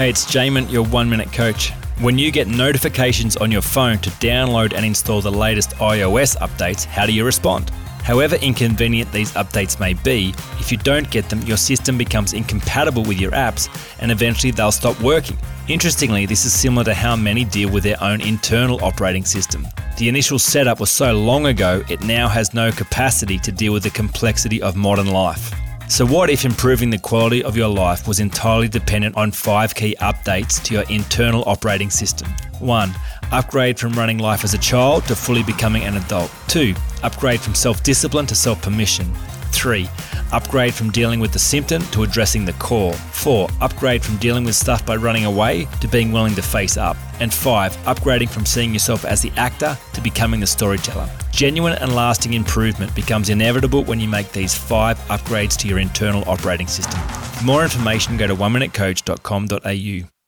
Hey, it's Jamin, your one minute coach. When you get notifications on your phone to download and install the latest iOS updates, how do you respond? However inconvenient these updates may be, if you don't get them, your system becomes incompatible with your apps and eventually they'll stop working. Interestingly, this is similar to how many deal with their own internal operating system. The initial setup was so long ago, it now has no capacity to deal with the complexity of modern life. So, what if improving the quality of your life was entirely dependent on five key updates to your internal operating system? 1. Upgrade from running life as a child to fully becoming an adult. 2. Upgrade from self discipline to self permission. 3. Upgrade from dealing with the symptom to addressing the core. 4. Upgrade from dealing with stuff by running away to being willing to face up. And 5. Upgrading from seeing yourself as the actor to becoming the storyteller. Genuine and lasting improvement becomes inevitable when you make these 5 upgrades to your internal operating system. For more information, go to oneminutecoach.com.au.